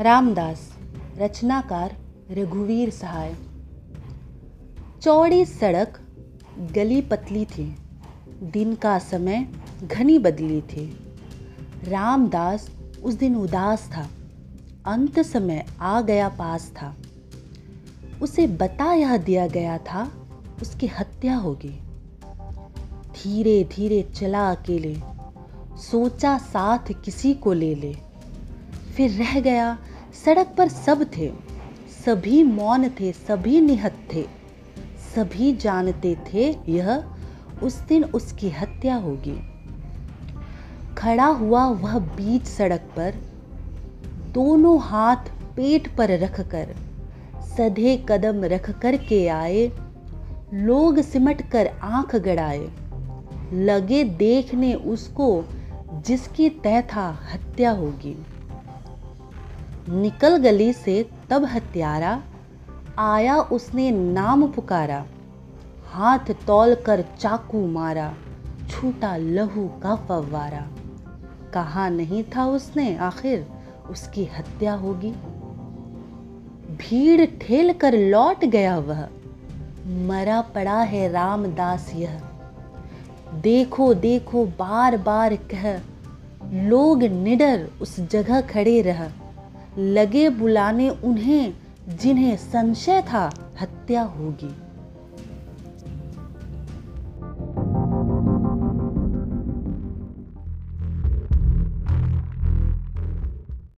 रामदास, रचनाकार रघुवीर सहाय। चौड़ी सड़क गली पतली थी, दिन का समय घनी बदली थी। रामदास उस दिन उदास था, अंत समय आ गया पास था। उसे बता यह दिया गया था, उसकी हत्या होगी। धीरे धीरे चला अकेले, सोचा साथ किसी को ले ले। फिर रह गया। सड़क पर सब थे। सभी मौन थे, सभी निहत थे। सभी जानते थे यह उस दिन उसकी हत्या होगी। खड़ा हुआ वह बीच सड़क पर, दोनों हाथ पेट पर रखकर, सधे कदम रख कर के आए। लोग सिमट कर आँख गड़ाए। लगे देखने उसको जिसकी तय था हत्या होगी। निकल गली से तब हत्यारा, आया उसने नाम पुकारा, हाथ तौल कर चाकू मारा, छूटा लहू का फव्वारा। कहा नहीं था उसने आखिर उसकी हत्या होगी। भीड़ ठेल कर लौट गया वह। मरा पड़ा है रामदास यह। देखो देखो बार बार कह, लोग निडर उस जगह खड़े रह। लगे बुलाने उन्हें जिन्हें संशय था हत्या होगी।